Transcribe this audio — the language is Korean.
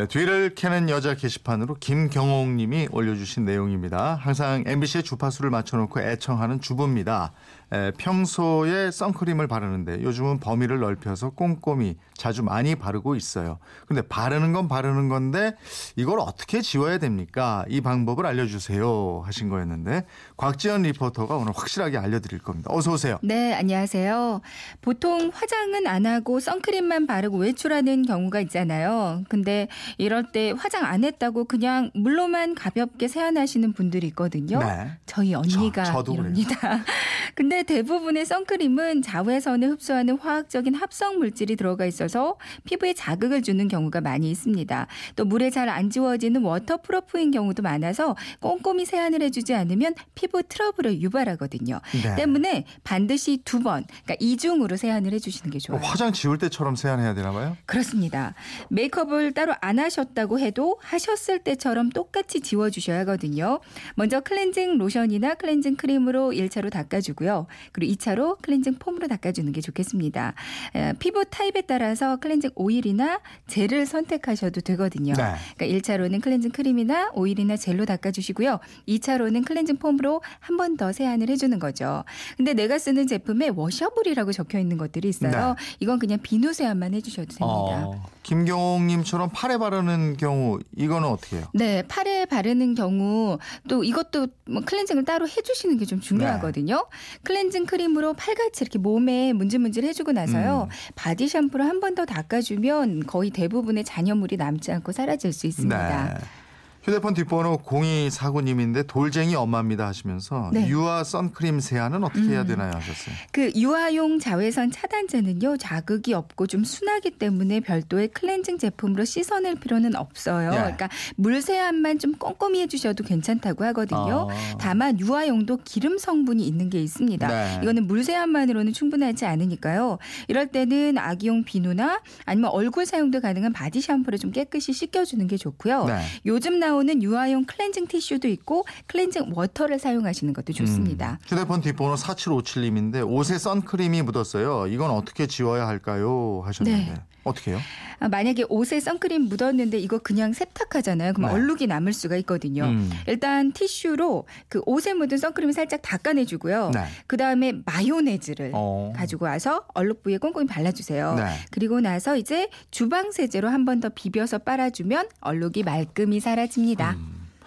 네, 뒤를 캐는 여자 게시판으로 김경옥 님이 올려주신 내용입니다. 항상 MBC의 주파수를 맞춰놓고 애청하는 주부입니다. 에, 평소에 선크림을 바르는데 요즘은 범위를 넓혀서 꼼꼼히 자주 많이 바르고 있어요. 근데 바르는 건 바르는 건데 이걸 어떻게 지워야 됩니까? 이 방법을 알려주세요 하신 거였는데 곽지연 리포터가 오늘 확실하게 알려드릴 겁니다. 어서 오세요. 네, 안녕하세요. 보통 화장은 안 하고 선크림만 바르고 외출하는 경우가 있잖아요. 근데 이럴 때 화장 안 했다고 그냥 물로만 가볍게 세안하시는 분들이 있거든요. 네. 저희 언니가 저- 저도 이럽니다. 근데 대부분의 선크림은 자외선을 흡수하는 화학적인 합성 물질이 들어가 있어서 피부에 자극을 주는 경우가 많이 있습니다. 또 물에 잘 안 지워지는 waterproof인 경우도 많아서 꼼꼼히 세안을 해주지 않으면 피부 트러블을 유발하거든요. 네. 때문에 반드시 두 번, 그러니까 이중으로 세안을 해주시는 게 좋아요. 어, 화장 지울 때처럼 세안해야 되나 봐요? 그렇습니다. 메이크업을 따로 안 하셨다고 해도 하셨을 때처럼 똑같이 지워주셔야 하거든요. 먼저 클렌징 로션이나 클렌징 크림으로 1차로 닦아주고요. 그리고 2차로 클렌징 폼으로 닦아주는 게 좋겠습니다. 에, 피부 타입에 따라서 클렌징 오일이나 젤을 선택하셔도 되거든요. 네. 그러니까 1차로는 클렌징 크림이나 오일이나 젤로 닦아주시고요. 2차로는 클렌징 폼으로 한 번 더 세안을 해주는 거죠. 근데 내가 쓰는 제품에 washable이라고 적혀 있는 것들이 있어요. 이건 그냥 비누 세안만 해주셔도 됩니다. 어, 김경옥님처럼 팔에 바르는 경우 이거는 어떻게 해요? 네, 팔에 바르는 경우 또 이것도 뭐 클렌징을 따로 해주시는 게 좀 중요하거든요. 클렌징 크림으로 팔같이 이렇게 몸에 문질문질 해주고 나서요. 바디 샴푸로 한 번 더 닦아주면 거의 대부분의 잔여물이 남지 않고 사라질 수 있습니다. 네. 휴대폰 뒷번호 0249님인데 돌쟁이 엄마입니다 하시면서 네. 음. 유아 선크림 세안은 어떻게 해야 되나요 하셨어요. 그 유아용 자외선 차단제는요 자극이 없고 좀 순하기 때문에 별도의 클렌징 제품으로 씻어낼 필요는 없어요. 네. 그러니까 물 세안만 좀 꼼꼼히 해주셔도 괜찮다고 하거든요. 어. 다만 유아용도 기름 성분이 있는 게 있습니다. 네. 이거는 물 세안만으로는 충분하지 않으니까요. 이럴 때는 아기용 비누나 아니면 얼굴 사용도 가능한 바디 샴푸를 좀 깨끗이 씻겨주는 게 좋고요. 네. 요즘 나 오는 유아용 클렌징 티슈도 있고 클렌징 워터를 사용하시는 것도 좋습니다. 음, 휴대폰 뒷번호 4757님인데 옷에 선크림이 묻었어요. 이건 어떻게 지워야 할까요 하셨는데 네. 어떻게 해요? 아, 만약에 옷에 선크림 묻었는데 이거 그냥 세탁하잖아요. 그럼 네. 얼룩이 남을 수가 있거든요. 음. 일단 티슈로 그 옷에 묻은 선크림을 살짝 닦아내주고요. 네. 그 다음에 마요네즈를 어. 가지고 와서 얼룩 부위에 꼼꼼히 발라주세요. 네. 그리고 나서 이제 주방 세제로 한 번 더 비벼서 빨아주면 얼룩이 말끔히 사라집니다. 음.